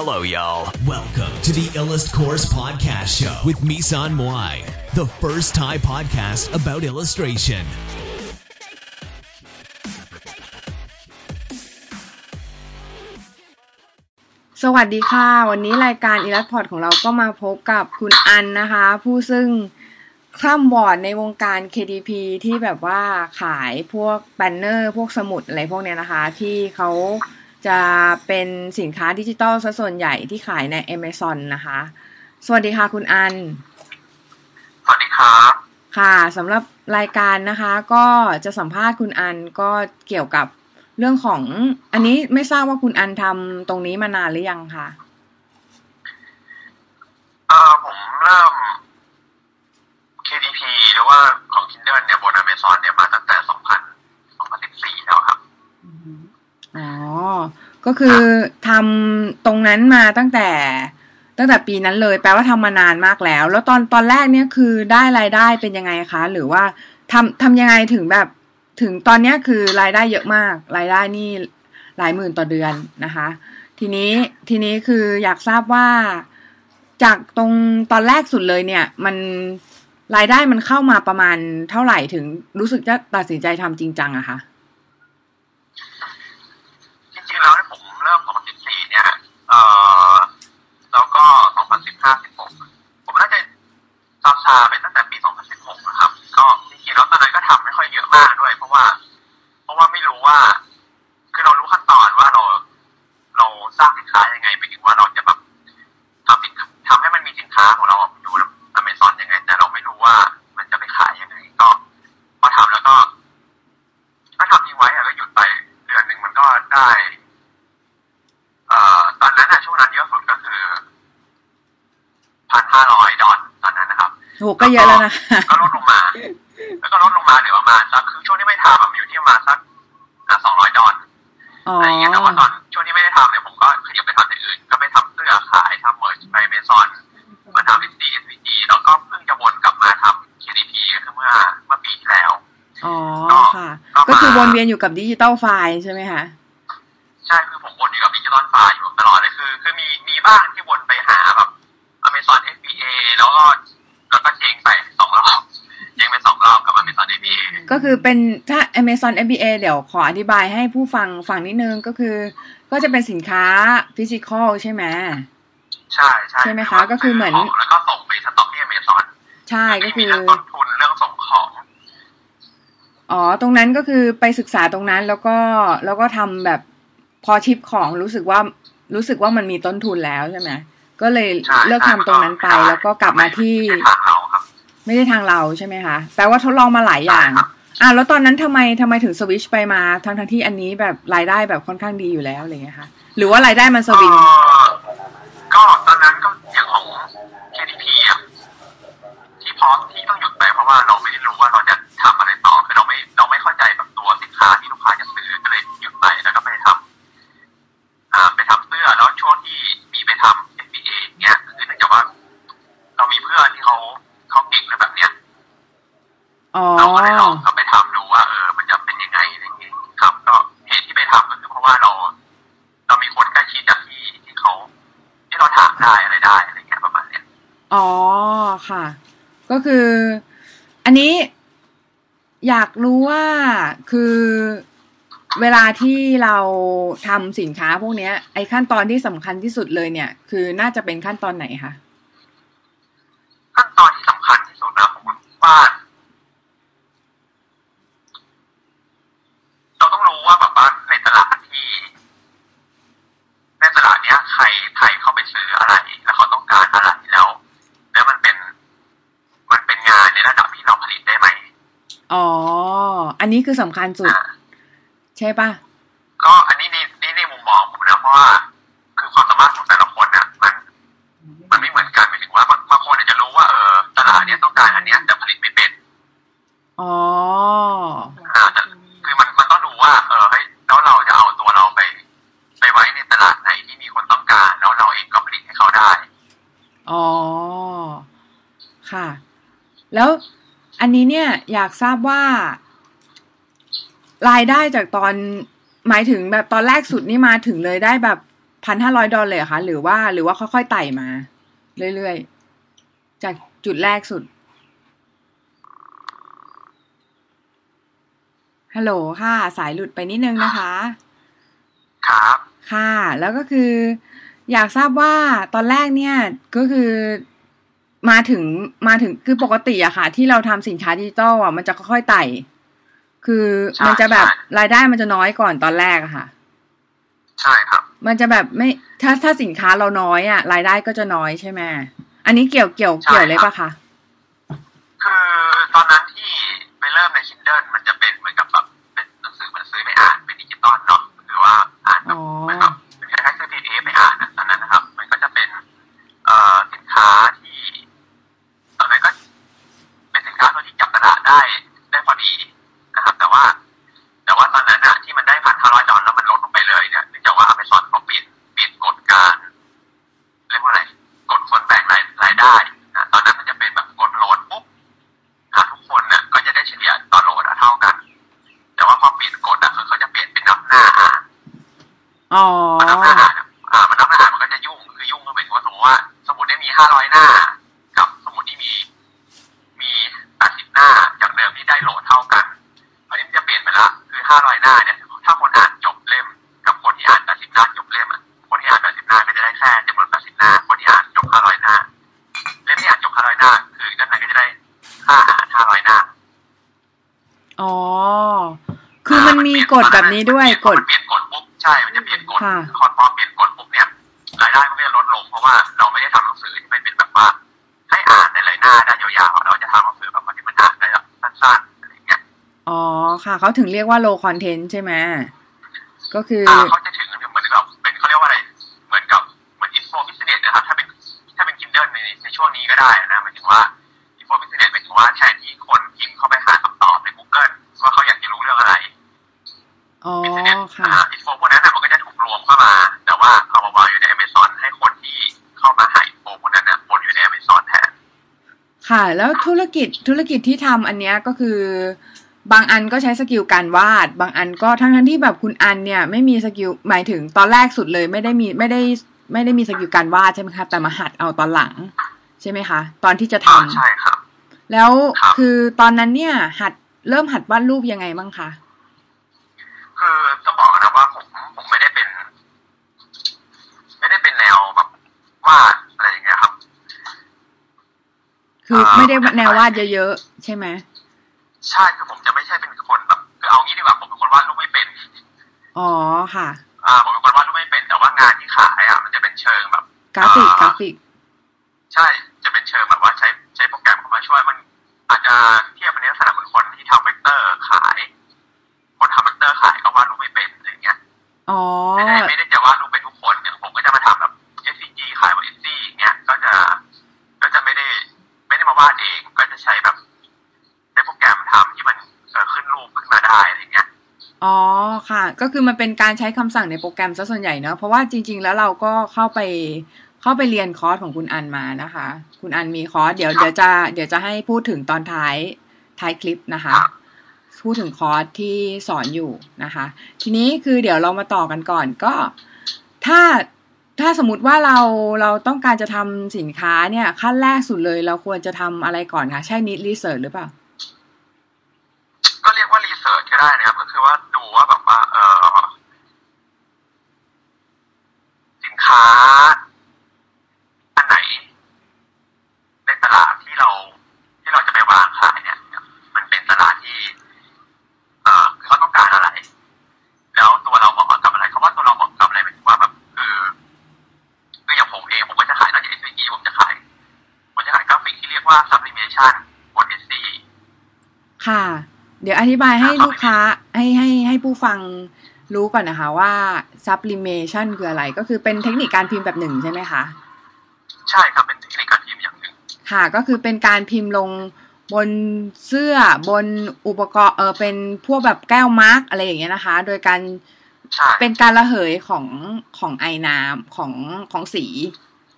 Hello, y'all. Welcome to the Illust Course Podcast Show with Misan Moai, the first Thai podcast about illustration. สวัสดีค่ะ วันนี้รายการ Illust Course ของเราก็มาพบกับคุณอันนะคะ ผู้ซึ่งคร่ำหวอดในวงการ KDP ที่แบบว่าขายพวก planner พวกสมุดอะไรพวกเนี้ยนะคะ ที่เขา จะเป็นสินค้าดิจิตอลซะส่วนใหญ่ที่ขายใน Amazon นะคะ สวัสดีค่ะคุณอัน สวัสดีครับค่ะสำหรับรายการนะคะ ก็จะสัมภาษณ์คุณอันก็เกี่ยวกับเรื่องของ อันนี้ไม่ทราบว่าคุณอันทำตรงนี้มานานหรือยังคะเอ่อผมเริ่ม KDP หรือว่าของ Kindle เนี่ยบน Amazon เนี่ยมาตั้งแต่ 2000 2014แล้วครับ อ๋อ ก็คือทำตรงนั้นมาตั้งแต่ ตั้งแต่ปีนั้นเลย แปลว่าทำมานานมากแล้ว แล้วตอนตอนแรกเนี่ยคือได้รายได้เป็นยังไงคะ หรือว่าทำทำยังไงถึงแบบ ถึงตอนเนี้ยคือรายได้เยอะมาก รายได้นี่หลายหมื่นต่อเดือนนะคะ ทีนี้ทีนี้คืออยากทราบว่าจากตรงตอนแรกสุดเลยเนี่ย มันรายได้มันเข้ามาประมาณเท่าไหร่ถึงรู้สึกจะตัดสินใจทำจริงจังอะคะ จริงๆแล้วเนี่ยผมเริ่ม 2014 เนี่ย เอ่อ แล้วก็ 2015 16ผมน่าจะซาซาไปตั้งแต่ปี2016นะครับ ก็จริงๆแล้วตอนนั้นก็ทำไม่ค่อยเยอะมากด้วย เพราะว่า เพราะว่าไม่รู้ว่า คือเรารู้ขั้นตอนว่าเรา เราสร้างสินค้ายังไงไปถึงว่าเราจะแบบทำสินทำให้มันมีสินค้าของเราอยู่ในอเมซอนยังไง แต่เราไม่รู้ว่ามันจะไปขายยังไง ก็พอทำแล้วก็ ก็ทำทิ้งไว้อะก็หยุดไปเดือนหนึ่งมันก็ได้ เอ่อ ตอนนั้นอะช่วงนั้นเยอะสุดก็คือพันห้าร้อยดอลตอนนั้นนะครับ โหก็เยอะแล้วนะก็ลดลงมา แล้วก็ลดลงมาเหลือประมาณสักคือช่วงที่ไม่ทำอะมันอยู่ที่ประมาณสักสองร้อยดอลอ๋ออะไรอย่างเงี้ยแต่ว่าตอนช่วงที่ไม่ได้ทำเนี่ยผมก็ขยับไปทำอย่างอื่น ก็ไปทำเสื้อขายทำ Merch by Amazon มาทำ SD SVG แล้วก็เพิ่งจะวนกลับมาทำ KDP ก็คือเมื่อเมื่อปีที่แล้วอ๋อก็ค่ะก็มาก็คือวนเวียนอยู่กับ digital file ใช่ไหมคะ ใช่คือผมวนอยู่กับดิจิตอลไฟล์อยู่ตลอดเลยคือ คือมีมีบ้างที่วนไปหาแบบ Amazon FBA แล้วก็แล้วก็เจ๊งไปสองรอบเจ๊งไปสองรอบกับ Amazon FBA ก็ คือเป็นถ้า Amazon FBA เดี๋ยวขออธิบายให้ผู้ฟังฟังนิดนึงก็คือ ก็จะเป็นสินค้าฟิสิกอลใช่ไหมใช่ใช่ใช่ไหมคะ ก็คือเหมือนซื้ขงแล้วก็ส่งไปสต็อกที่ Amazon ใช่ก็ไม่คืมีอเรื่องต้นทุนเรื่องส่งของ อ๋อ ตรงนั้นก็คือไปศึกษาตรงนั้นแล้วก็แล้วก็ทำแบบพอชิปของรู้สึกว่ารู้สึกว่ามันมีต้นทุนแล้วใช่ไหมก็เลยใช่เลิกทำตรงนั้นไปใช่แล้วก็กลับมาที่ไม่ใช่ทางเราครับไม่ได้ทางเราใช่ไหมคะแปลว่าทดลองมาหลายอย่างใช่ครับ อะแล้วตอนนั้นทำไมทำไมถึงสวิชไปมาทั้งทั้งที่อันนี้แบบรายได้แบบค่อนข้างดีอยู่แล้วอะไรเงี้ยค่ะ หรือว่ารายได้มันสวิงก็ตอนนั้นก็อย่างของ KDP อะที่พอที่ต้องหยุดไปเพราะว่าเราไม่ได้รู้ว่าเราจะ ก็คือ อันนี้อยากรู้ว่าคือเวลาที่เราทำสินค้าพวกนี้ไอ้ขั้นตอนที่สำคัญที่สุดเลยเนี่ย คือน่าจะเป็นขั้นตอนไหนคะ ขั้นตอนที่สำคัญที่สุดนะผมว่า เราต้องรู้ว่าแบบว่าในตลาดที่ ในตลาดเนี้ย ใครใครเข้าไปซื้ออะไร แล้วเขาต้องการอะไรแล้ว แล้วมันเป็น มันเป็นงานในระดับที่เราผลิตได้ไหม อ๋อ อั นนี้คือสำคัญสุดอ่าใช่ปะก็อันนี้นี่นี่ในมุมมองผมนะเพราะว่าคือความสามารถของแต่ละคนน่ะมัน มันไม่เหมือนกันหมายถึงว่าบางบางคนอาจจะรู้ว่าเออตลาดเนี้ยต้องการอันเนี้ยแต่ผลิตไม่เป็นอ๋ออ่าแต่คือมันมันต้องดูว่า เออเฮ้ยแล้วเราจะเอาตัวเราไป ไปไว้ในตลาดไหนที่มีคนต้องการแล้วเราเองก็ผลิตให้เขาได้อ๋อค่ะ แล้วอันนี้เนี่ยอยากทราบว่า รายได้จากตอนหมายถึงแบบตอนแรกสุดนี่มาถึงเลยได้แบบพันห้าร้อยดอลเลยเหรอคะหรือว่าหรือว่าค่อยๆไต่มา เรื่อยๆ จากจุดแรกสุดฮัลโหลค่ะ สายหลุดไปนิดนึงนะคะ ครับ ค่ะ แล้วก็คือ อยากทราบว่าตอนแรกเนี่ยก็คือมาถึงมาถึงคือปกติอะค่ะ ที่เราทำสินค้าดิจิตอลอะมันจะค่อยๆไต่ คือใช่มันจะแบบใช่รายได้มันจะน้อยก่อนตอนแรกอะค่ะ ใช่ครับ มันจะแบบไม่ถ้าถ้าสินค้าเราน้อยอะรายได้ก็จะน้อยใช่ไหมอันนี้เกี่ยวเกี่ยวใช่เกี่ยวเลยครับปะคะคือตอนนั้นที่ไปเริ่มใน Kindle มันจะเป็นเหมือนกับแบบเป็นหนังสือมันซื้อไม่อ่านเป็นดิจิตอลเนาะหรือว่าอ่านแบอ๋บอเหมือนแบบเป็นคล้ายๆซื้อ PDF ไม่อ่านนะตอนนั้ เขาถึงเรียกว่า low content ใช่ไหมก็คืออ่าเขาจะถึงเหมือนแบบเป็นเขาเรียกว่าอะไรเหมือนกับเหมือนอินโฟบิสเนสนะครับ ถ้าเป็นถ้าเป็น Kindle ในในช่วงนี้ก็ได้นะหมายถึงว่า info business หมายถึงว่าแทนที่คนพิมพ์เข้าไปหาคำตอบใน Google ว่าเขาอยากจะรู้เรื่องอะไรอ๋อ business ค่ะ info พวกนั้นน่ะมันก็จะถูกรวมเข้ามา แต่ว่าเอามาวางอยู่ใน Amazon ให้คนที่เข้ามาหา info พวกนั้นน่ะวนอยู่ใน Amazon แทนค่ะ แล้วธุรกิจธุรกิจที่ทำอันเนี้ยก็คือ บางอันก็ใช้ skill การวาด บางอันก็ทั้งทั้งๆที่แบบคุณอันเนี่ยไม่มี skill หมายถึงตอนแรกสุดเลยไม่ได้มีไม่ได้ไม่ได้มี skill การวาดใช่ไหมคะแต่มาหัดเอาตอนหลัง ใช่ไหมคะ ตอนที่จะทำอ่าใช่ครับ แล้วครับคือตอนนั้นเนี่ย หัดเริ่มหัดวาดรูปยังไงบ้างคะคือต้องบอกนะว่าผมผมไม่ได้เป็น ไม่ได้เป็นแนวแบบวาดอะไรอย่างเงี้ยครับ คืออ่าไม่ได้แนววาดเยอะๆใช่ไหมใช่คือ ค่ะ ก็คือมันเป็นการใช้คำสั่งในโปรแกรมซะส่วนใหญ่เนอะเพราะว่าจริง ๆ แล้วเราก็เข้าไปเข้าไปเรียนคอร์สของคุณอันมานะคะ คุณอันมีคอร์สเดี๋ยวเดี๋ยวจะเดี๋ยวจะให้พูดถึงตอนท้ายท้ายคลิปนะคะ พูดถึงคอร์สที่สอนอยู่นะคะ ทีนี้คือเดี๋ยวเรามาต่อกันก่อนก็ ถ้าถ้าสมมติว่าเราเราต้องการจะทำสินค้าเนี่ยขั้นแรกสุดเลย เราควรจะทำอะไรก่อนคะใช่ niche research หรือเปล่า ก็เรียกว่ารีเสิร์ชก็ได้นะครับ ก็คือว่าดูว่าแบบว่า เออสินค้า อันไหน ในตลาดที่เราที่เราจะไปวางขายเนี่ย มันเป็นตลาดที่ เอ่อคือเขาต้องการอะไร แล้วตัวเราเหมาะกับอะไรคำว่าตัวเราเหมาะกับอะไรหมายถึงว่าแบบคือคืออย่างผมเองผมก็จะขายนอกจาก SVG ผมจะขายผมจะขายกราฟิกที่เรียกว่า sublimation บน Etsy ค่ะ เดี๋ยวอธิบายให้ลูกค้าให้ให้ให้ผู้ฟังรู้ก่อนนะคะว่า sublimation คืออะไร ก็คือเป็นเทคนิคการพิมพ์แบบหนึ่งใช่ไหมคะ ใช่ครับ เป็นเทคนิคการพิมพ์อย่างหนึ่ง ค่ะ ก็คือเป็นการพิมพ์ลงบนเสื้อบนอุปกรณ์เออเป็นพวกแบบแก้ว mug อะไรอย่างเงี้ยนะคะ โดยการใช่เป็นการระเหยของของไอน้ำของของสี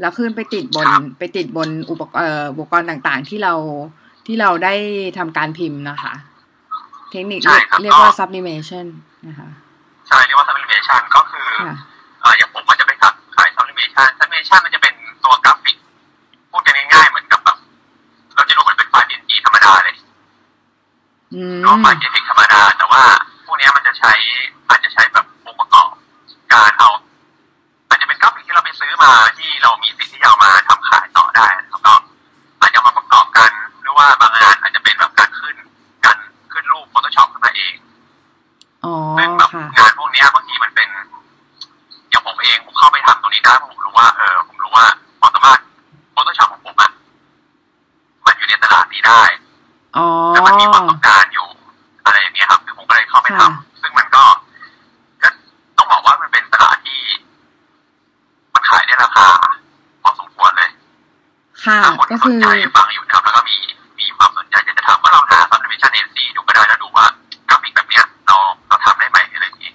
แล้วขึ้นไปติดบนไปติดบนอุปกรณ์เอ่ออุปกรณ์ต่างๆ ที่เรา ที่เราได้ทำการพิมพ์นะคะ เทคนิคเรียกเรียกว่า sublimation นะคะใช่เรียกว่า sublimation ก็คือค่ะเอ่ออย่างผมก็จะไปตัดเนชันมันจะเป็นตัวกราฟิกพูดกันง่ายๆเหมือนกับแบบเราจะดูเหมือนเป็นไฟล์ PNG ธรรมดาเลยอืมหรือว่าไฟล์ JPEG ธรรมดา แต่ว่าพวกเนี้ยมันจะใช้อาจจะใช้แบบองค์ประกอบการเอาอาจจะเป็นกราฟิกที่เราไปซื้อมาที่เรามีสิทธิ์ที่จะเอามาท ใจฟังอยู่นะครับแล้วก็มีมีความสนใจอยากจะทำก็ลองหา sublimation Etsy ดูก็ได้แล้วดูว่ากราฟิกแบบเนี้ยเราเราทำได้ไหมอะไรอย่างงี้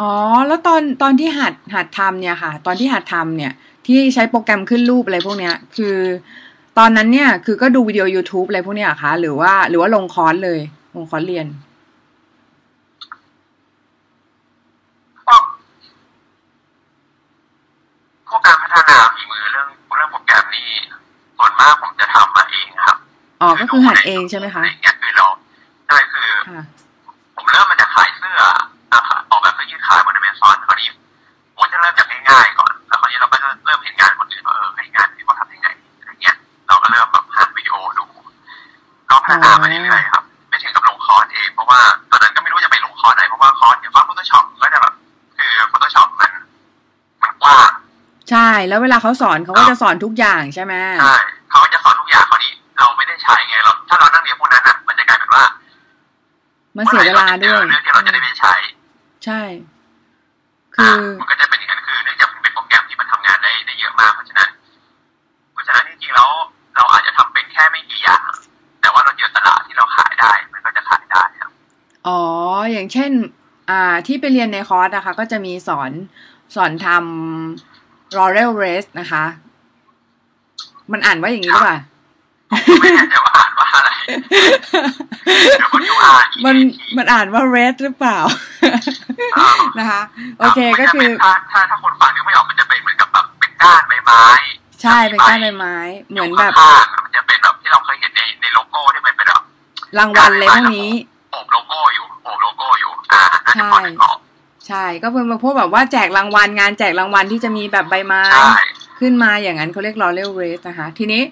อ๋อ แล้วตอนตอนที่หัดหัดทำเนี่ยค่ะ ตอนที่หัดทำเนี่ย ที่ใช้โปรแกรมขึ้นรูปอะไรพวกเนี้ย คือ ตอนนั้นเนี่ยคือก็ดูวิดีโอ YouTube อะไรพวกเนี้ยเหรอคะหรือว่าหรือว่าลงคอร์สเลยลงคอร์สเรียน พวกพวกการพัฒนาฝีมือเรื่องเรื่องโปรแกรมนี่ส่วนมากผมจะทำมาเองครับ อ๋อ ก็ คือหัดเองใช่ไหมคะอะไรอย่างเงี้ยคือเราใช่คือค่ะผมเริ่มมาจากขายเสื้อนะครับออกแบบเสื้อยืดขายบนอเมซอนคราวนี้ผมจะเริ่มจากง่ายๆก่อน แล้วคราวนี้เราก็จะเริ่มเห็นงานคนอื่นว่าเออไอ้งานที่เขาทำยังไงอะไรเงี้ย เราก็เริ่มแบบหาวิดีโอดูก็พัฒนามาเรื่อยๆครับ ไม่ถึงกับลงคอร์สเองเพราะว่าตอนนั้นก็ไม่รู้จะไปลงคอร์สไหนเพราะว่าคอร์สอย่างว่า Photoshop ก็จะแบบคือ Photoshop มันมันกว้างใช่ แล้วเวลาเขาสอนเขาก็จะสอนทุกอย่างใช่ไหมใช่ ยเวลาด้วยเมื่อไหร่เรจะเจอเรื่องที่เราจะได้ไปใช้ ใช่ คือมันก็จะเป็นอย่างนั้นคือเนื่องจากมันเป็นโปรแกรมที่มันทำงานได้ได้เยอะมากเพราะฉะนั้น เพราะฉะนั้นจริงๆแล้วเราอาจจะทำเป็นแค่ไม่กี่อย่างแต่ว่าเราเจอตลาดที่เราขายได้ มันก็จะขายได้ครับอ๋อ อย่างเช่น อ่า ที่ไปเรียนในคอร์สนะคะ ก็จะมีสอนสอนทำ Laurel Race นะคะ มันอ่านว่าอย่างนี้หรือเปล่าผมก็ไม่แน่ใจว่าอ่านว่าอะไร เดี๋ยวคนดูอ่านมันมันอ่านว่า red หรือเปล่า นะคะ โอเคก็คือถ้าถ้าถ้าคนฟังนึกไม่ออกมันจะเป็นเหมือนกับแบบเป็นก้านใบไม้ ใช่เป็นก้านใบไม้ เหมือนแบบข้างๆมันจะเป็นแบบที่เราเคยเห็นในในโลโก้ที่มันเป็นแบบรางวัลอะไรพวกนี้โอบโลโก้อยู่โอบโลโก้อยู่ อ่าน่าจะพอนึกออกใช่ก็เป็นพวกแบบว่าแจกรางวัลงานแจกรางวัลที่จะมีแบบใบไม้ใช่ขึ้นมาอย่างนั้นเขาเรียก laurel wreath นะคะ ทีนี้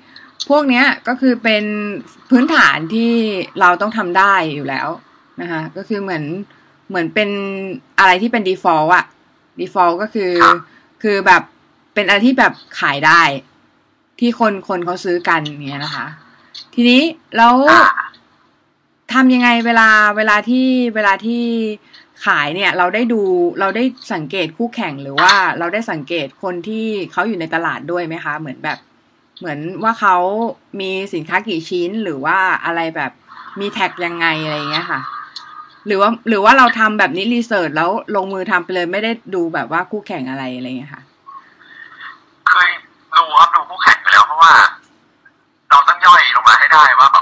พวกเนี้ยก็คือเป็นพื้นฐานที่เราต้องทำได้อยู่แล้วนะคะ ก็คือเหมือนเหมือนเป็นอะไรที่เป็น default อะ default ก็คือครับคือแบบเป็นอะไรที่แบบขายได้ ที่คนคนเขาซื้อกันอย่างเงี้ยนะคะ ทีนี้แล้วอ่าทำยังไงเวลาเวลาที่เวลาที่ขายเนี่ยเราได้ดูเราได้สังเกตคู่แข่งหรือว่าเราได้สังเกตคนที่เขาอยู่ในตลาดด้วยไหมคะ เหมือนแบบ เหมือนว่าเขามีสินค้ากี่ชิ้นหรือว่าอะไรแบบมีแท็กยังไงอะไรเงี้ยค่ะ หรือว่าหรือว่าเราทำแบบนี้รีเสิร์ชแล้วลงมือทำไปเลยไม่ได้ดูแบบว่าคู่แข่งอะไรอะไรเงี้ยค่ะเคยดูครับดูคู่แข่งไปแล้วเพราะว่า เราต้องย่อยลงมาให้ได้ว่าแบบ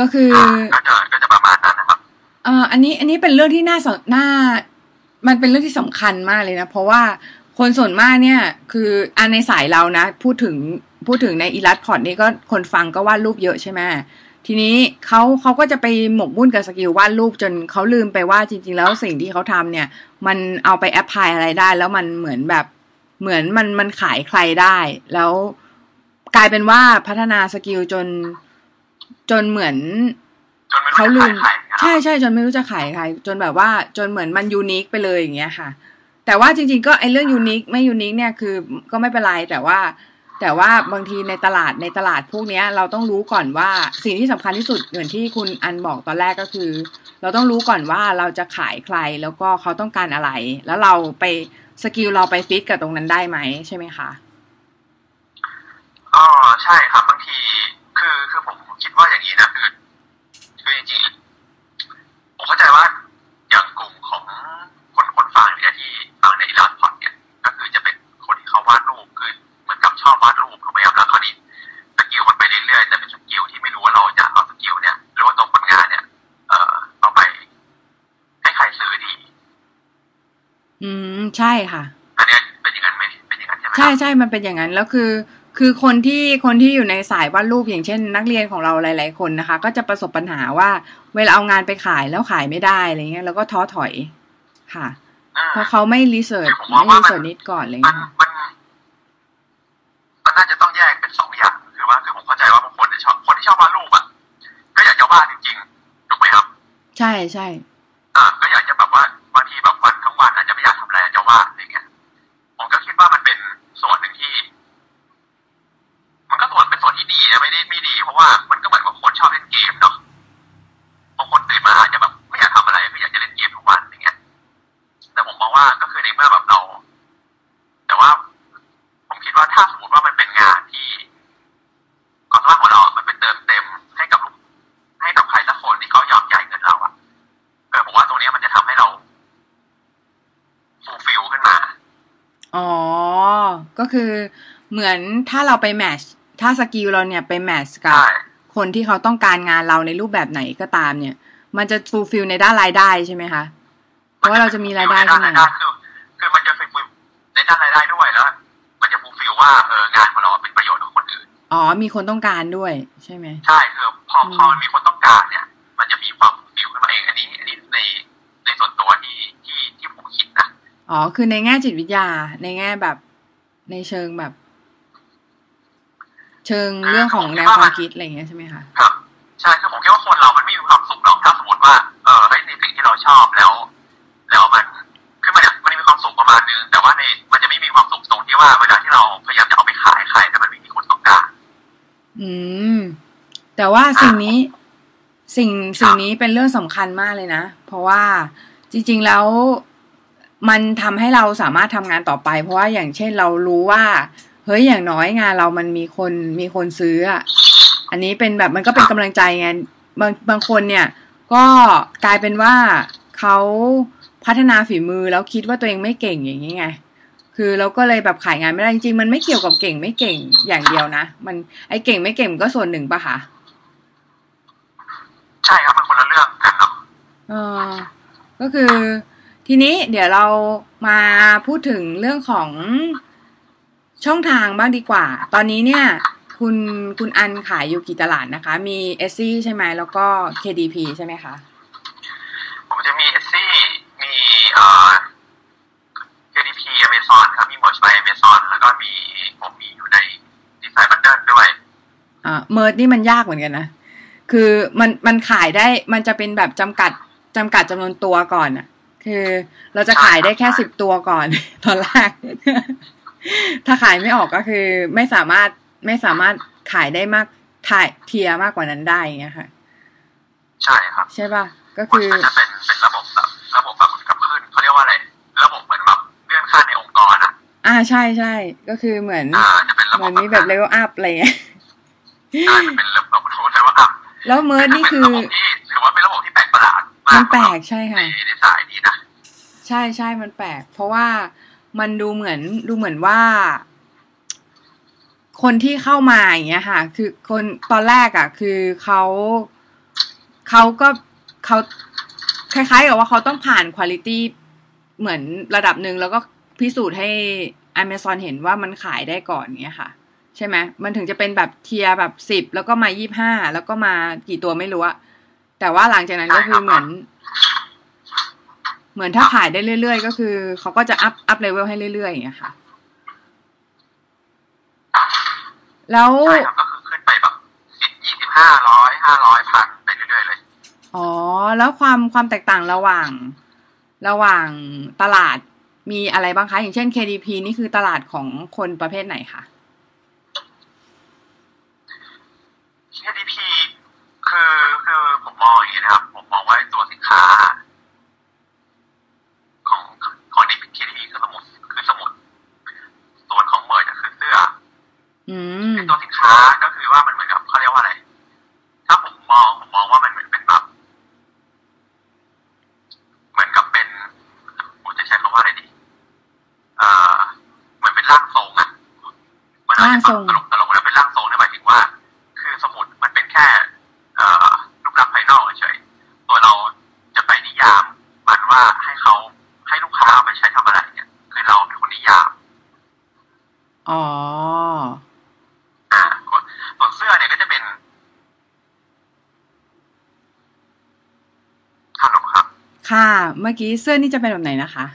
ก็คือก็จะก็จะประมาณนั้นนะครับเอ่ออันนี้อันนี้เป็นเรื่องที่น่าสนน่ามันเป็นเรื่องที่สำคัญมากเลยนะ เพราะว่าคนส่วนมากเนี่ย คืออันในสายเรานะ พูดถึงพูดถึงใน Illust พอดนี่ก็คนฟังก็วาดรูปเยอะใช่ไหมทีนี้เขาเขาก็จะไปหมกมุ่นกับ skill วาดรูปจนเขาลืมไปว่าจริง ๆ แล้วสิ่งที่เขาทำเนี่ย มันเอาไป apply อะไรได้ แล้วมันเหมือนแบบเหมือนมันมันขายใครได้ แล้วกลายเป็นว่าพัฒนา skill จน จนเหมือนจนไม่เขารู้ลืจะมขายใครนะครับใช่ใช่จนไม่รู้จะขายใครจนแบบว่าจนเหมือนมัน unique ไปเลยอย่างเงี้ยค่ะ แต่ว่าจริง ๆ ก็ไอ้เรื่อง unique ไม่ unique เนี่ยคือก็ไม่เป็นไรแต่ว่า แต่ว่าบางทีในตลาดในตลาดพวกเนี้ย เราต้องรู้ก่อนว่าสิ่งที่สำคัญที่สุดเหมือนที่คุณอันบอกตอนแรกก็คือ เราต้องรู้ก่อนว่าเราจะขายใครแล้วก็เขาต้องการอะไร แล้วเราไป skill เราไปฟิตกับตรงนั้นได้ไหมใช่ไหมคะอ๋อใช่ครับบางทีคือคือผมคิดว่า อย่างนี้นะคือคือจริงๆผมเข้าใจว่าอย่างกลุ่มของคนคนฟังเนี่ยที่ฟังใน Illust พอดเนี่ย ก็คือจะเป็นคนที่เขาวาดรูปคือเหมือนกับชอบวาดรูปถูกไหมครับแล้วคราวนี้ skill มันไปเรื่อยๆแต่เป็น skill ที่ไม่รู้ว่าเราจะเอา skill เนี่ยหรือว่าตัวผลงานเนี่ย เอ่อเอาไป ให้ใครซื้อดี อืมใช่ค่ะ อันเนี้ยเป็นอย่างนั้นไหมเป็นอย่างนั้นใช่ไหมครับใช่ใช่มันเป็นอย่างนั้นแล้วคือ คือคนที่คนที่อยู่ในสายวาดรูปอย่างเช่น นักเรียนของเราหลาย ๆ คนนะคะ ก็จะประสบปัญหาว่า เวลาเอางานไปขายแล้วขายไม่ได้อะไรเงี้ยแล้วก็ท้อถอยค่ะอืมเพราะเขาไม่รีเสิร์ชผมมองไม่ว่ารีมันเสิร์ชนิดก่อนอะไรมันเงี้ยค่ะมันมันน่าจะต้องแยกเป็นสองอย่างคือว่าคือผมเข้าใจว่าบางคนเนี่ยชอบคนที่ชอบวาดรูปอะก็อยากจะวาดจริงๆถูกไหมครับ ใช่ใช่ เหมือนถ้าเราไป match ถ้า skill เราเนี่ยไป match กับใช่คนที่เขาต้องการงานเราในรูปแบบไหนก็ตามเนี่ย มันจะ fulfill ในด้านรายได้ใช่ไหมคะ เพราะว่าเราจะมีรายได้ในขึ้ด้านนรายได้มาคือคือมันจะฟูลฟิลในด้านรายได้ด้วยแล้ว มันจะ fulfill ว่าเอองานของเราเป็นประโยชน์กับคนอื่น อ๋อ มีคนต้องการด้วยใช่ไหม ใช่คือพออืมพอมันมีคนต้องการเนี่ย มันจะมีความ feel ขึ้นมาเอง อันนี้ อันนี้ในในส่วนตัวที่ที่ที่ผมคิดนะ อ๋อ คือในแง่จิตวิทยา ในแง่แบบในเชิงแบบ เชิงเรื่องของแนวความคิดอะไรอย่างเงี้ยใช่ไหมคะครับใช่คือผมคิดว่าคนเรามันไม่มีความสุขหรอกถ้าสมมติว่าเออเฮ้ยในสิ่งที่เราชอบแล้ว แล้วมันคือมันมันมีความสุขประมาณนึงแต่ว่าในมันจะไม่มีความสุขตรงที่ว่าเวลาที่เราพยายามจะเอาไปขายใครแต่มันไม่มีคนต้องการอืม แต่ว่าสิ่งนี้สิ่งสิ่งนี้เป็นเรื่องสำคัญมากเลยนะ เพราะว่าจริง ๆแล้วมันทำให้เราสามารถทำงานต่อไป เพราะว่าอย่างเช่นเรารู้ว่า เฮ้ยอย่างน้อยงานเรามันมีคนมีคนซื้ออะอันนี้เป็นแบบมันก็เป็นกำลังใจไงบางบางคนเนี่ย ก็กลายเป็นว่าเขาพัฒนาฝีมือแล้วคิดว่าตัวเองไม่เก่งอย่างนี้ไงคือเราก็เลยแบบขายงานไม่ได้จริงๆมันไม่เกี่ยวกับเก่งไม่เก่งอย่างเดียวนะมันไอเก่งไม่เก่งมันก็ส่วนหนึ่งปะคะใช่ครับมันคนละเรื่องกันเนาะเออก็คือ ทีนี้เดี๋ยวเรามาพูดถึงเรื่องของ ช่องทางบ้างดีกว่า ตอนนี้เนี่ย คุณคุณอันขายอยู่กี่ตลาดนะคะ มีเอซใช่ไหมแล้วก็ KDP ใช่ไหมคะผมจะมีเอซี่มีเอ่อ KDP Amazon ครับมี Merge by Amazon แล้วก็มีผมมีอยู่ใน Design Bundle ด้วยอ่า Merch นี่มันยากเหมือนกันนะ คือมันมันขายได้มันจะเป็นแบบจำกัดจำกัดจำนวนตัวก่อนอะคือเราจะขายได้แค่สิบตัวก่อนตอนแรก ถ้าขายไม่ออกก็คือไม่สามารถไม่สามารถขายได้มากถ่าย tier มากกว่านั้นได้อย่างเงี้ยค่ะ ใช่ครับ ใช่ป่ะก็มันคือก็จะเป็นเป็นระบบแบบระบบแบบกับขึ้นเขาเรียกว่าอะไรระบบเหมือนแบบเลื่อนขั้นในองค์กรอะอ่าใช่ใช่ก็คือเหมือนอ่าจะเป็นระเหบมืบอนมีแบบเลเวลอัพอะไรเงี้ยใช่มันเป็นระบบเขาเรียกว่าอัพแล้วเมิร์ดนี่คือเป็นระบบที่ถือว่าเป็นระบบที่แปลกประหลาดมามันกแปลกใช่ในค่ะในสายนี้นะใช่ใช่มันแปลก เพราะว่า มันดูเหมือนดูเหมือนว่า คนที่เข้ามาอย่างเงี้ยค่ะ คือคนตอนแรกอะ คือเขาเขาก็เขาคล้ายๆกับว่าเขาต้องผ่านคุณ i t y เหมือนระดับหนึ่งแล้วก็พิสูจน์ให้ Amazon เห็นว่ามันขายได้ก่อนเงี้ยค่ะใช่ไหมมันถึงจะเป็นแบบ tier แบบสิบแล้วก็มายี่ห้าแล้วก็มากี่ตัวไม่รู้อะแต่ว่าหลังจากนั้นก็คือเหมือน เหมือนถ้าขายได้เรื่อยๆ ก็คือเขาก็จะ up up level ให้เรื่อยๆอย่างเงี้ยค่ะ แล้วใช่ครับก็คือขึ้นไปแบบสิบยี่สิบห้าร้อยห้าร้อยพันไปเรื่อยๆเลย อ๋อ แล้วความความแตกต่างระหว่าง ระหว่างตลาดมีอะไรบ้างคะ อย่างเช่น KDP นี่คือตลาดของคนประเภทไหนคะ KDP คือคือผมมองอย่างนี้นะครับ ผมมองว่าตัวสินค้า ของของ KDP คือสมุดคือสมุด ส่วนของเมอร์คือเสื้อ อืม ในตัวสินค้าก็คือว่ามันเหมือนกับเขาเรียกว่าอะไร ถ้าผมมองผมมองว่ามันเหมือนเป็นแบบเหมือนกับเป็นผมจะใช้คำว่าอะไรดีเอ่อเหมือนเป็นร่างทรงอะมันอาจจะตลกตลกนะเป็นร่างทรงนะหมายถึงว่า คือสมุดมันเป็นแค่ เอ่อรูปลักษณ์ภายนอกเฉยตัวเราจะไปนิยาม มันว่าให้เขาให้ลูกค้าเอาไปใช้ทำอะไรเนี่ย คือเราเป็นคนนิยาม อ๋อ อ่าส่วนเสื้อเนี่ยก็จะเป็นขนมครับ ค่ะ เมื่อ กี้เสื้อนี่จะเป็นแบบไหนนะคะ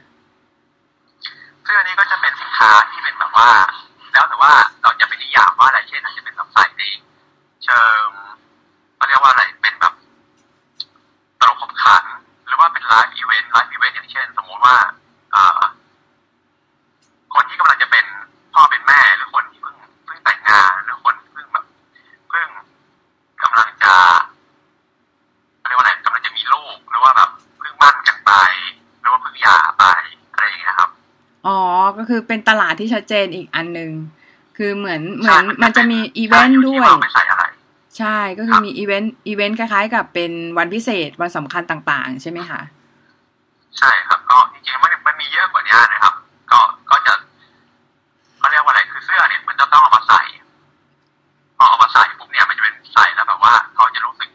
เสื้อนี้ก็จะเป็นสินค้าที่เป็นแบบว่า ที่ชัดเจนอีกอันหนึ่งคือเหมือนเหมือนมันจะมีอีเวนต์ด้วยไม่ใส่อะไรใช่ก็คือมีอีเวนต์อีเวนต์คล้ายๆ กับเป็นวันพิเศษวันสำคัญต่างๆ ใช่ไหมคะ ใช่ครับ ก็จริงๆมันมันมีเยอะกว่านี้นะครับ ก็ก็จะเขาเรียกว่าอะไรคือเสื้อเนี่ยมันจะต้องเอามาใส่พอเอามาใส่ปุ๊บเนี่ยมันจะเป็นใส่แล้วแบบว่าเขาจะรู้สึก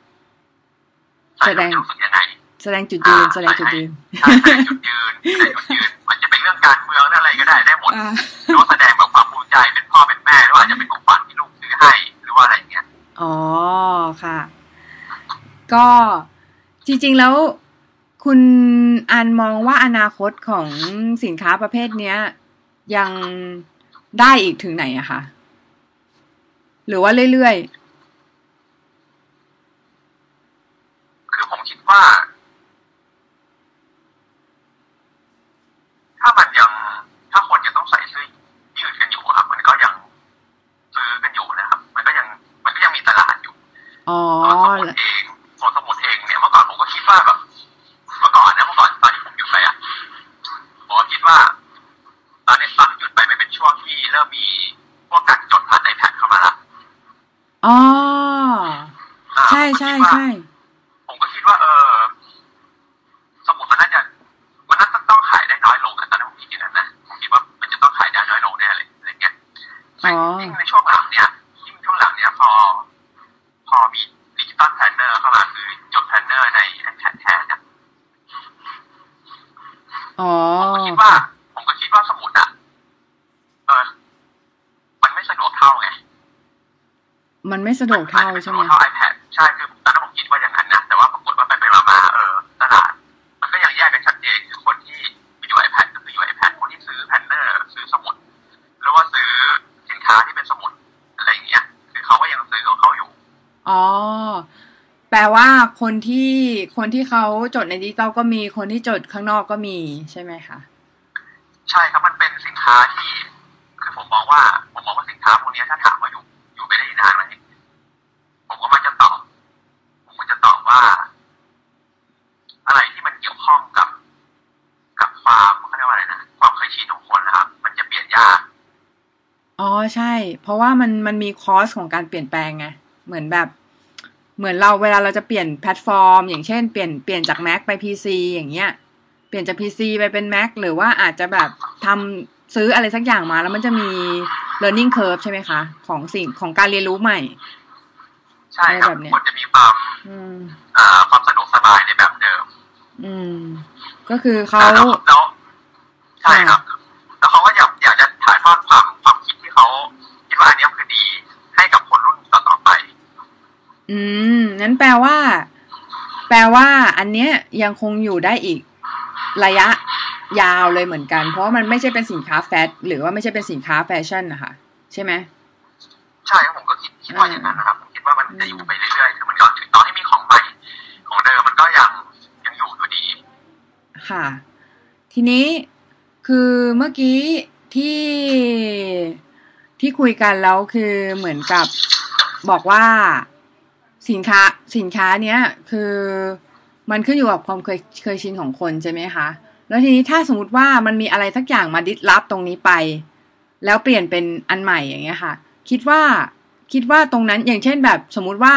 ใส่แล้วจะรู้สึกยังไงแสดงจุดยืนแสดงจุดยืนใช่แสดงจุดยืนแสดงจุดยืนมันจะเป็นเรื่องการเมืองเรื่องอะไรก็ได้ได้หมดอ่าหรือว่าแสด ริง ๆ แล้วคุณอันมองว่าอนาคตของสินค้าประเภทเนี้ย ยังได้อีกถึงไหนอะคะหรือว่าเรื่อยคือผมคิดว่า ถ้ามันยังถ้าคนยังต้องใส่เสื้อยืดกันอยู่อะครับ มันก็ยังซื้อกันอยู่นะครับ มันก็ยังมันก็ยังมีตลาดอยู่ๆอ๋อส่วนสมุดเองส่วนสมุดเองเนี่ยเมื่อก่อนผมก็คิดว่าแบบเมื่อก่อนนะเมื่อก่อนตอนที่ผมหยุดไปอะผมก็คิดว่า ตอนนี้ตอนหยุดไปมันเป็นช่วงที่เริ่มมีพวกการจดผ่านไอแพดเข้ามาละ อ๋อ อ่า ใช่ใช่ ผมก็คิดว่า ใช่ ผมก็คิดว่า เออ สมุดมันน่าจะมันน่าจะต้องขายได้น้อยลงอะตอนนั้นผมคิดอย่างนั้นนะผมคิดว่ามันจะต้องขายได้น้อยลงแน่เลยอะไรเงี้ย อ๋อ ยิ่งในช่วงหลังเนี่ยยิ่งช่วงหลังเนี่ยพอ พอมี digital planner เข้ามาคือจด planner ใน iPad แทนเนี่ย อ๋อ ผมก็คิดว่า ผมก็คิดว่าสมุดอะ เออ มันไม่สะดวกเท่าไง มันไม่สะ ดวกเท่าใช่ไหมนสะดวกเท่า iPad ใช่คือตอนนั้นผมคิดว่าอย่างนั้นนะแต่ว่าปรากฏว่าไปไปมามาๆเออตลาดมันก็ยังแยกกันชัดเจนคือคนที่อยู่ iPad ก็คืออยู่ iPad คนที่ซื้อ planner ซื้อสมุดหรือว่าซื้อสินค้าที่เป็นสมุดอะไรอย่างเงี้ย คือเขาก็ยังซื้อของเขาอยู่ อ๋อแปลว่าคนที่คนที่เขาจดในดิจิตอลก็มีคนที่จดข้างนอกก็มีใช่ไหมคะ ใช่ครับมันเป็นสินค้าที่ คือผมมองว่า ผมมองว่าสินค้าพวกเนี้ยถ้าถามว่าอยู่อยู่ไปได้นานไหมผมก็มักจะตอบ ผมก็จะตอบว่า อะไรที่มันเกี่ยวข้องกับ กับความเขาเรียกว่าอะไรนะความเคยชินของคนนะครับ มันจะเปลี่ยนยาก อ๋อใช่ เพราะว่ามันมันมีคอสของการเปลี่ยนแปลงไงเหมือนแบบ เหมือนเราเวลาเราจะเปลี่ยนแพลตฟอร์ม อย่างเช่นเปลี่ยนเปลี่ยนจาก Mac ไป PC อย่างเงี้ยเปลี่ยนจาก PC ไปเป็น Mac หรือว่าอาจจะแบบทำซื้ออะไรสักอย่างมาแล้วมันจะมี learning curve ใช่ไหมคะ ของสิ่งของการเรียนรู้ใหม่ใช่ครับอะไรแบบเนี้ยคนจะมีความอืมอ่าความสะดวกสบายในแบบเดิม อืม ก็คือเขาแล้วแล้วใช่ครับ แล้วเขาก็อยากอยากจะถ่ายทอดความความคิดที่เขาคิดว่าอันเนี้ยคือดี ให้กับคนรุ่นต่อๆไป อืมนั้นแปลว่า แปลว่าอันเนี้ยยังคงอยู่ได้อีกระยะยาวเลยเหมือนกัน เพราะว่ามันไม่ใช่เป็นสินค้าแฟชั่นหรือว่าไม่ใช่เป็นสินค้าแฟชั่นนะคะใช่ไหมใช่ครับผมก็คิดคิดว่าอย่างนั้นนะครับผมคิดว่ามันจะอยู่ไปเรื่อยๆคือมันก็ถึงต่อให้มีของใหม่ของเดิมมันก็ยังยังอยู่อยู่ดี ค่ะ ทีนี้คือเมื่อกี้ที่ที่คุยกันแล้วคือเหมือนกับบอกว่า สินค้าสินค้าเนี้ยคือมันขึ้นอยู่กับความเคยเคยชินของคนใช่ไหมคะแล้วทีนี้ถ้าสมมติว่ามันมีอะไรสักอย่างมาดิสรับตรงนี้ไป แล้วเปลี่ยนเป็นอันใหม่อย่างเงี้ยค่ะ คิดว่าคิดว่าตรงนั้นอย่างเช่นแบบสมมุติว่า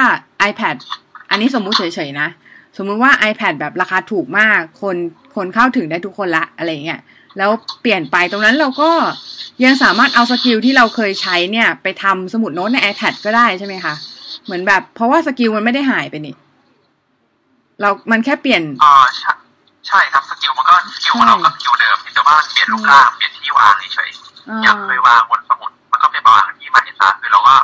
iPad อันนี้สมมุติเฉยๆนะ สมมุติว่า iPad แบบราคาถูกมาก คนคนเข้าถึงได้ทุกคนละอะไรเงี้ยแล้วเปลี่ยนไปตรงนั้นเราก็ยังสามารถเอา skill ที่เราเคยใช้เนี่ย ไปทำสมุดโน้ตใน iPad ก็ได้ใช่ไหมคะ เหมือนแบบ เพราะว่า skill มันไม่ได้หายไปนี่ เรา มันแค่เปลี่ยนอ่าใช่ใช่ครับ skill มันก็ skill ของเราก็ skill เดิมเพียงแต่ว่าเปลี่ยนรูปร่างเปลี่ยนที่วางเฉยๆอย่างเคยวางบนสมุดมันก็ไปวางที่ใหม่ซะคือเราก็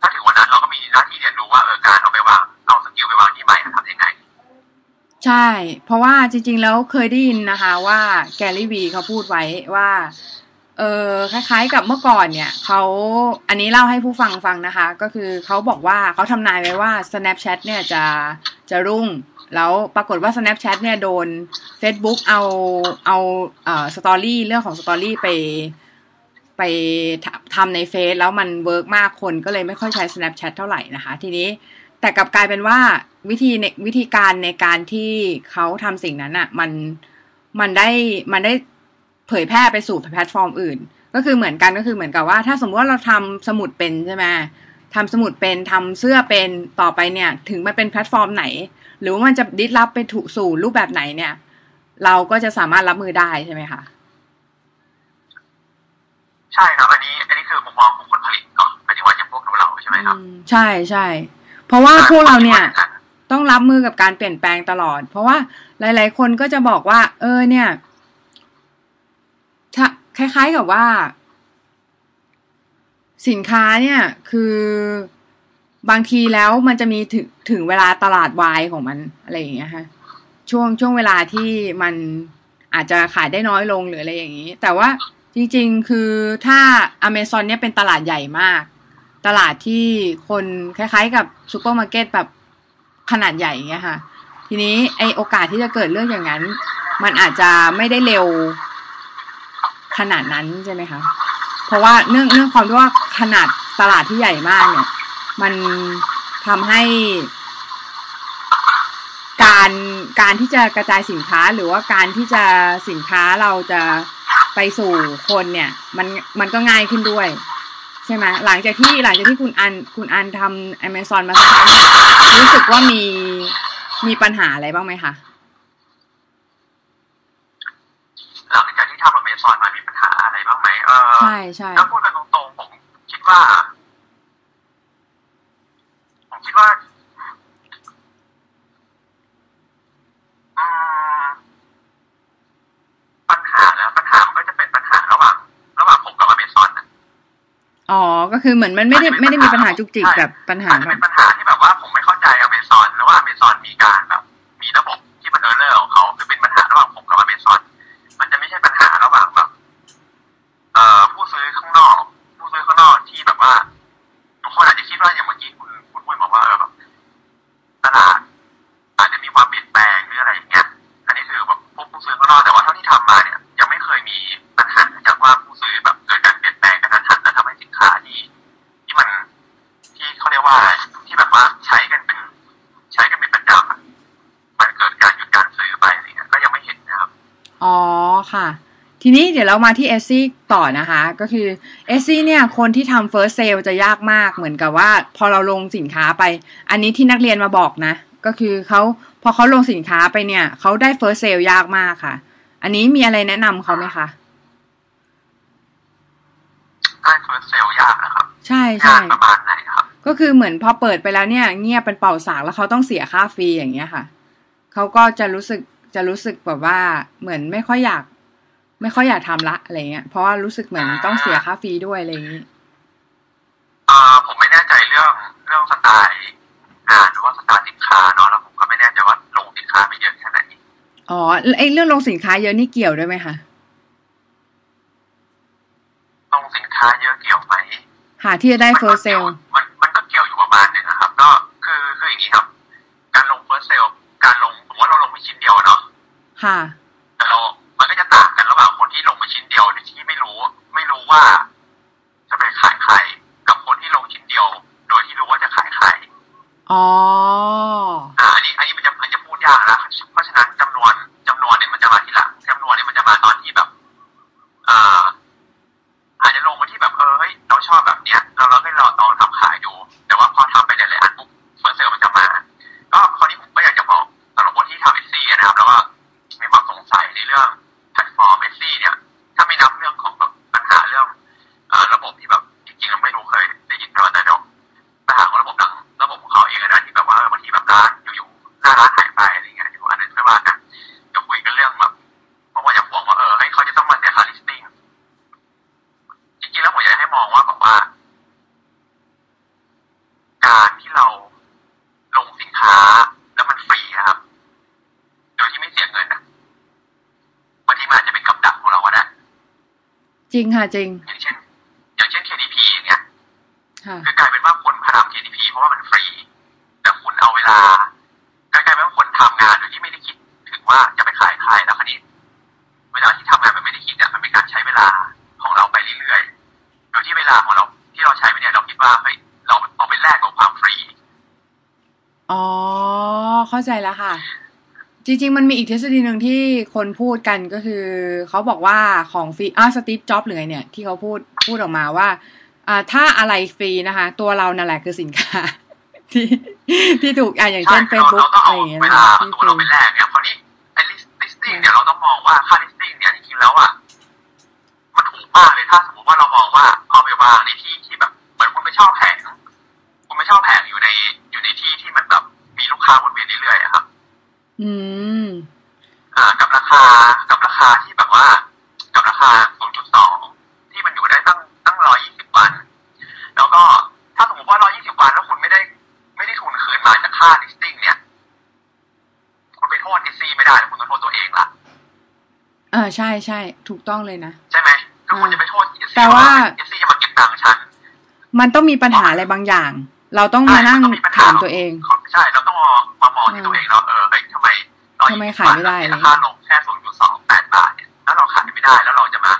ถ้าถึงวันนั้นเราก็มีหน้าที่เรียนรู้ว่าเออการเอาไปวางเอา skill ไปวางที่ใหม่ทำยังไง ใช่ เพราะว่าจริง ๆ แล้วเคยได้ยินนะคะ ว่า Gary Vee เขาพูดไว้ว่า เออคล้ายๆกับเมื่อก่อนเนี่ยเขาอันนี้เล่าให้ผู้ฟังฟังนะคะ ก็คือเขาบอกว่าเขาทำนายไว้ว่า Snapchat เนี่ยจะจะรุ่ง แล้วปรากฏว่า Snapchat เนี่ยโดน Facebook เอาเอาเอ่อ story เรื่องของ story ไปไปทำใน Face แล้วมัน work มากคนก็เลยไม่ค่อยใช้ Snapchat เท่าไหร่นะคะ ทีนี้แต่กลับกลายเป็นว่าวิธีในวิธีการในการที่เขาทำสิ่งนั้นอะ่ะมันมันได้มันได้ เผยแพร่ไปสู่แพลตฟอร์มอื่น ก็คือเหมือนกันก็คือเหมือนกับว่า ถ้าสมมติว่าเราทำสมุดเป็นใช่ไหมทำสมุดเป็นทำเสื้อเป็นต่อไปเนี่ย ถึงมันเป็นแพลตฟอร์มไหน หรือว่ามันจะ disrupt ไปถูกสู่รูปแบบไหนเนี่ย เราก็จะสามารถรับมือได้ใช่ไหมคะใช่ครับอันนี้ อันนี้คือมุมมองของคนผลิตเนาะหมายถึงว่าอย่างพวกเราใช่ไหมครับใช่ใช่เพราะว่าพวกเราเนี่ยต้องรับมือกับการเปลี่ยนแปลงตลอด เพราะว่าหลาย ๆ คนก็จะบอกว่า เออเนี่ย คล้ายๆกับว่า สินค้าเนี่ยคือบางทีแล้วมันจะมีถึงถึงเวลาตลาดวายของมันอะไรอย่างเงี้ยฮะช่วงช่วงเวลาที่มันอาจจะขายได้น้อยลงหรืออะไรอย่างนี้ แต่ว่าจริง ๆ คือถ้าอเมซอนเนี่ยเป็นตลาดใหญ่มาก ตลาดที่คนคล้าย ๆ กับซูเปอร์มาร์เก็ตแบบขนาดใหญ่เงี้ยค่ะ ทีนี้ไอโอกาสที่จะเกิดเรื่องอย่างนั้น มันอาจจะไม่ได้เร็ว ขนาดนั้นใช่ไหมคะ เพราะว่าเนื่องเนื่องความที่ว่าขนาดตลาดที่ใหญ่มากเนี่ย มันทำให้ การการที่จะกระจายสินค้าหรือว่าการที่จะสินค้าเราจะไปสู่คนเนี่ย มันมันก็ง่ายขึ้นด้วย ใช่ไหมหลังจากที่หลังจากที่คุณอันคุณอันทำ Amazon มาสักพักรู้สึกว่ามีมีปัญหาอะไรบ้างไหมคะหลังจากที่ทำอเมซอนมามี ใช่ใช่ถ้าพูดกันตรงๆผมคิดว่า ผมคิดว่าปัญหาแล้วปัญหามันก็จะเป็นปัญหาระหว่างระหว่างผมกับอเมซอนอ๋อ ก็คือเหมือนมันไม่ได้ไม่ได้มีปัญหาจุกจิกแบบปัญหาเป็นปัญหาที่แบบ เดี๋ยวเรามาที่ Etsy ต่อนะคะ ก็คือ Etsy เนี่ยคนที่ทำ first sale จะยากมากเหมือนกับว่า พอเราลงสินค้าไป อันนี้ที่นักเรียนมาบอกนะ ก็คือเขาพอเขาลงสินค้าไปเนี่ยเขาได้ first sale ยากมากค่ะ อันนี้มีอะไรแนะนำเขาไหมคะได้ first sale ยากนะครับ ใช่ใช่ประมาณไหนครับ ก็คือเหมือนพอเปิดไปแล้วเนี่ย เงียบเป็นเป่าสากแล้วเขาต้องเสียค่า fee อย่างเงี้ยค่ะเขาก็จะรู้สึกจะรู้สึกแบบว่าเหมือนไม่ค่อยอยาก ไม่ค่อยอยากทำละอะไรเงี้ยเพราะว่ารู้สึกเหมือนต้องเสียค่า fee ด้วยอะไรอย่างนี้อ่าผมไม่แน่ใจเรื่องเรื่องสไตล์งานหรือว่าสไตล์สินค้าเนาะแล้วผมก็ไม่แน่ใจว่าลงสินค้าไปเยอะแค่ไหนอ๋อไอเรื่องลงสินค้าเยอะนี่เกี่ยวด้วยไหมคะลงสินค้าเยอะเกี่ยวไหมหาที่จะได้ first sale มันมันก็เกี่ยวอยู่ประมาณหนึ่งนะครับ ก็คือคืออย่างนี้ครับ การลงเฟิร์สเซลการลงผมว่าเราลงไปชิ้นเดียวเนาะค่ะ ว่าจะไปขายใคร กับคนที่ลงชิ้นเดียว โดยที่รู้ว่าจะขายใคร อ๋ออ่ ริงค่ะจริงอย่างเช่นอย่างเช่น KDP อย่างเงี้ยค่ะคือกลายเป็นว่าคนพาทำ KDP เพราะว่ามันฟรี แต่คุณเอาเวลากลายเป็นว่าคนทำงานโดยที่ไม่ได้คิดถึงว่าจะไปขายใครแล้วคราวนี้ เวลาที่ทำงานมันไม่ได้คิดอะมันเป็นการใช้เวลาของเราไปเรื่อยๆโดยที่เวลาของเราที่เราใช้ไปเนี่ยเราคิดว่าเฮ้ยเราเอาไปแลกกับความฟรีอ๋อเข้าใจแล้วค่ะ จริง ๆ มันมีอีกทฤษฎีหนึ่งที่คนพูดกันก็คือ เขาบอกว่าของฟรีอ่าสตีฟจ็อบหรือไงเนี่ย ที่เขาพูดพูดออกมาว่า อ่า ถ้าอะไรฟรีนะคะ ตัวเรานั่นแหละคือสินค้า ที่ที่ถูกอ่าอย่างเช่นเฟใช่ซบุ๊กเราต้องอะไรเอาอย่างเงี้ยเวนะลาคะที่ตัวฟรีเราไปแลกเนี่ยคราวนี้ไอ้ listing เนี่ยเราต้องมองว่าค่า listing เนี่ยจริงๆแล้วอะมันถูกมากเลยถ้าสมมติว่าเรามองว่าเอาไปวางในที่ที่แบบเหมือนคุณไปเช่าแผงคุณไปเช่าแผงอยู่ในอยู่ในที่ที่มันแบบมีลูกค้าวนเวียนเรื่อยๆอะครับ อืมอ่ากับราคากับราคาที่แบบว่า กับราคา 0.2 ที่มันอยู่ได้ตั้งตั้ง 120 วัน แล้วก็ถ้าสมมติว่า 120 วันแล้วคุณไม่ได้ ไม่ได้ทุนคืนมาจากค่า listing เนี่ย คุณไปโทษดิซี่ไม่ได้แล้วคุณต้องโทษตัวเองละอ่าใช่ใช่ถูกต้องเลยนะ ใช่ไหมก็คุณจะไปโทษดิซี่แต่ว่าดิซี่จะมาเก็บตังค์ฉันมันต้องมีปัญหาอะไรบางอย่าง เราต้องมานั่งใช่นต้องถามตัวเอง ใช่ เราต้องมามองที่ตัวเองเรา ทำไมขายไม่ได้ราคาลงแค่0.28บาทเนี่ยแล้วเราขายไม่ได้แล้วเราจะมา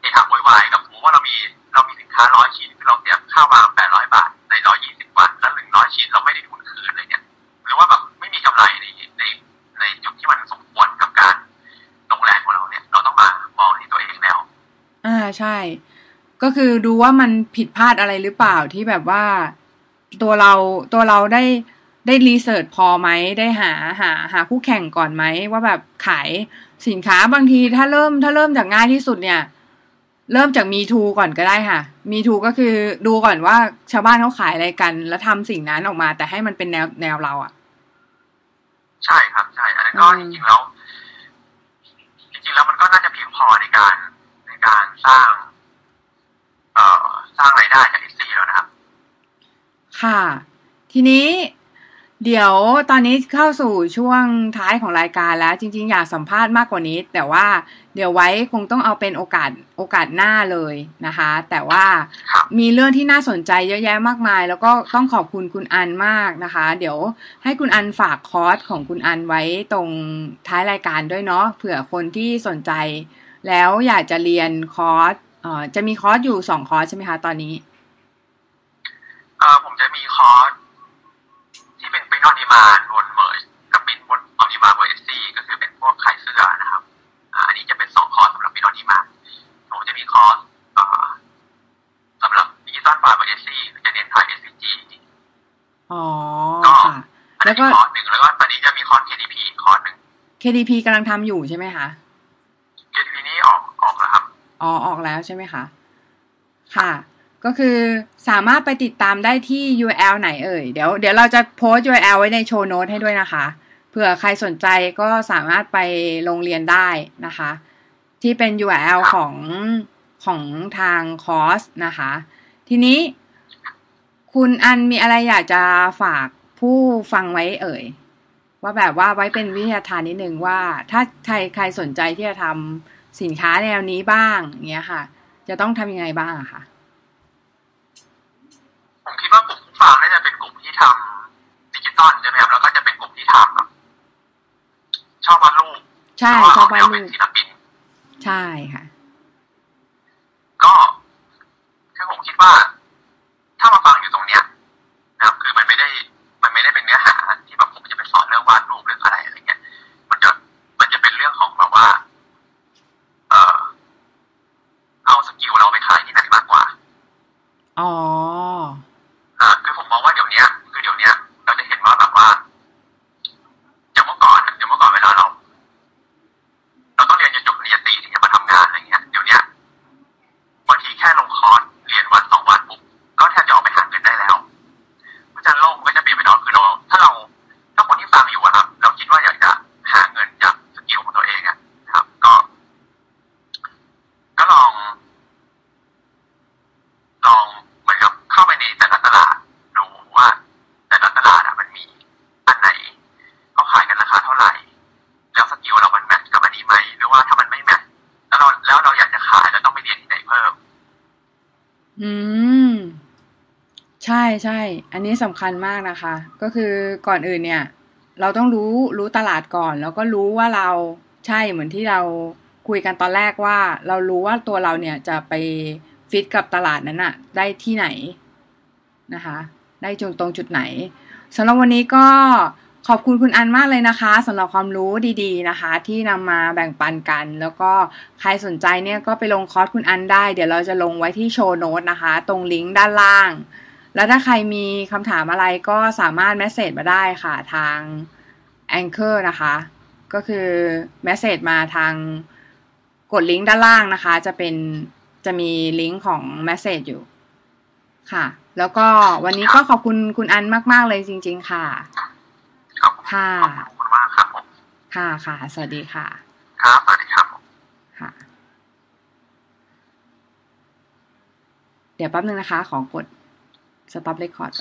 เอะอะโวยวายกับสมมติว่าเรามีเรามีสินค้าร้อยชิ้นที่เราเสียค่าวาง800บาทใน120วันแล้ว100ชิ้นเราไม่ได้ทุนคืนเลยเนี่ยหรือว่าแบบไม่มีกำไรในในในจุดที่มันสมควรกับการลงแรงของเราเนี่ย เราต้องมามองที่ตัวเองแล้ว อ่าใช่ ก็คือดูว่ามันผิดพลาดอะไรหรือเปล่าที่แบบว่าตัวเราตัวเราได้ ได้รีเสิร์ชพอไหมได้หาหาหาคู่แข่งก่อนไหมว่าแบบขายสินค้าบางทีถ้าเริ่มถ้าเริ่มจากง่ายที่สุดเนี่ย เริ่มจากมีทูก่อนก็ได้ค่ะ มีทูก็คือดูก่อนว่าชาวบ้านเขาขายอะไรกัน แล้วทำสิ่งนั้นออกมา แต่ให้มันเป็นแนวแนวเราอะ่ะ ใช่ครับใช่อันนั้นก็อืมจริงๆแล้วจริงๆแล้วมันก็น่าจะเพียงพอในการในการสร้าง เอ่อสร้างรายได้จากเอซีแล้วนะครับ ค่ะ ทีนี้ เดี๋ยวตอนนี้เข้าสู่ช่วงท้ายของรายการแล้ว จริง ๆ อยากสัมภาษณ์มากกว่านี้ แต่ว่าเดี๋ยวไว้คงต้องเอาเป็นโอกาสโอกาสหน้าเลยนะคะ แต่ว่าครับมีเรื่องที่น่าสนใจเยอะแยะมากมาย แล้วก็ต้องขอบคุณคุณอันมากนะคะ เดี๋ยวให้คุณอันฝากคอร์สของคุณอันไว้ตรงท้ายรายการด้วยเนาะเผื่อคนที่สนใจ แล้วอยากจะเรียนคอร์สเอ่อจะมีคอร์สอยู่สองคอร์สใช่ไหมคะตอนนี้ KDP กำลังทำอยู่ใช่ไหมคะ KDP นี่ออกออกแล้วครับ อ๋อ ออกแล้วใช่ไหมคะ ค่ะ ก็คือสามารถไปติดตามได้ที่ URL ไหนเอ่ย เดี๋ยวเดี๋ยวเราจะโพสต์ URL ไว้ในโชว์โน้ตให้ด้วยนะคะ เผื่อใครสนใจก็สามารถไปโรงเรียนได้นะคะ ที่เป็น URL ของของทางคอร์สนะคะ ทีนี้คุณอันมีอะไรอยากจะฝากผู้ฟังไว้เอ่ย ว่าแบบว่าไว้เป็นวิทยาทานนิดนึงว่า ถ้าใครใครสนใจที่จะทำสินค้าแนวนี้บ้างอย่างเงี้ยค่ะ จะต้องทำยังไงบ้างอะคะผมคิดว่ากลุ่มผู้ฟังน่าจะเป็นกลุ่มที่ทำดิจิตอลใช่ไหมครับแล้วก็จะเป็นกลุ่มที่ทำแบบชอบวาดรูปใช่หรืชอบวาดเรรูเป็นปศิลปินใช่ค่ะ ก็คือผมคิดว่า ถ้ามาฟังอยู่ตรงเนี้ยนะครับ คือมันไม่ได้มัน เนี้ย คือเดี๋ยวเนี้ย เราจะเห็นว่าแบบว่าอย่างเมื่อก่อนอะอย่างเมื่อก่อนเวลาเรา เราต้องเรียนจนจบปริญญาตรีถึงจะมาทำงานอะไรเงี้ย เดี๋ยวเนี้ยบางทีแค่ลงคอร์สเรียนวันสองวันปุ๊บก็แทบจะออกไปหาเงินได้แล้วเพราะฉะนั้นโลกมันก็จะเปลี่ยนไปเนอนคือเราถ้าเรา ถ้าคนที่ฟังอยู่อะครับ เราคิดว่าอยากจะหาเงินจาก skill ของตัวเองอะนะครับ ก็ ก็ลอง ลองเหมือนกับเข้าไปในแต่ละตลาดดูว่า แต่ละตลาดอะมันมีอันไหนเขาขายกันราคาเท่าไหร่ แล้ว skill เรามัน match กับอันนี้ไหมหรือว่าถ้ามันไม่ matchแล้วเราแล้วเราอยากจะขายเราต้องไปเรียนที่ไหนเพิ่ม อืม ใช่ใช่ อันนี้สำคัญมากนะคะ ก็คือก่อนอื่นเนี่ย เราต้องรู้รู้ตลาดก่อน แล้วก็รู้ว่าเราใช่เหมือนที่เราคุยกันตอนแรกว่า เรารู้ว่าตัวเราเนี่ยจะไปฟิตกับตลาดนั้นอะได้ที่ไหนนะคะ ได้จงตรงจุดไหนสำหรับวันนี้ก็ขอบคุณคุณอันมากเลยนะคะสำหรับความรู้ดีๆนะคะ ที่นำมาแบ่งปันกัน แล้วก็ใครสนใจเนี่ยก็ไปลงคอร์สคุณอันได้ เดี๋ยวเราจะลงไว้ที่ show note นะคะ ตรงลิงก์ด้านล่าง แล้วถ้าใครมีคำถามอะไรก็สามารถ message มาได้ค่ะทาง Anchor นะคะ ก็คือ message มาทางกดลิงก์ด้านล่างนะคะ จะเป็นจะมีลิงก์ของ message อยู่ค่ะ แล้วก็วันนี้ก็ขอบคุณคุณอันมาก ๆ เลยจริง ๆ ค่ะขอบคุณค่ะ ขอบคุณมากครับผมค่ะค่ะ สวัสดีค่ะ ครับ สวัสดีครับผมค่ะ เดี๋ยวแป๊บนึงนะคะ ขอกด stop record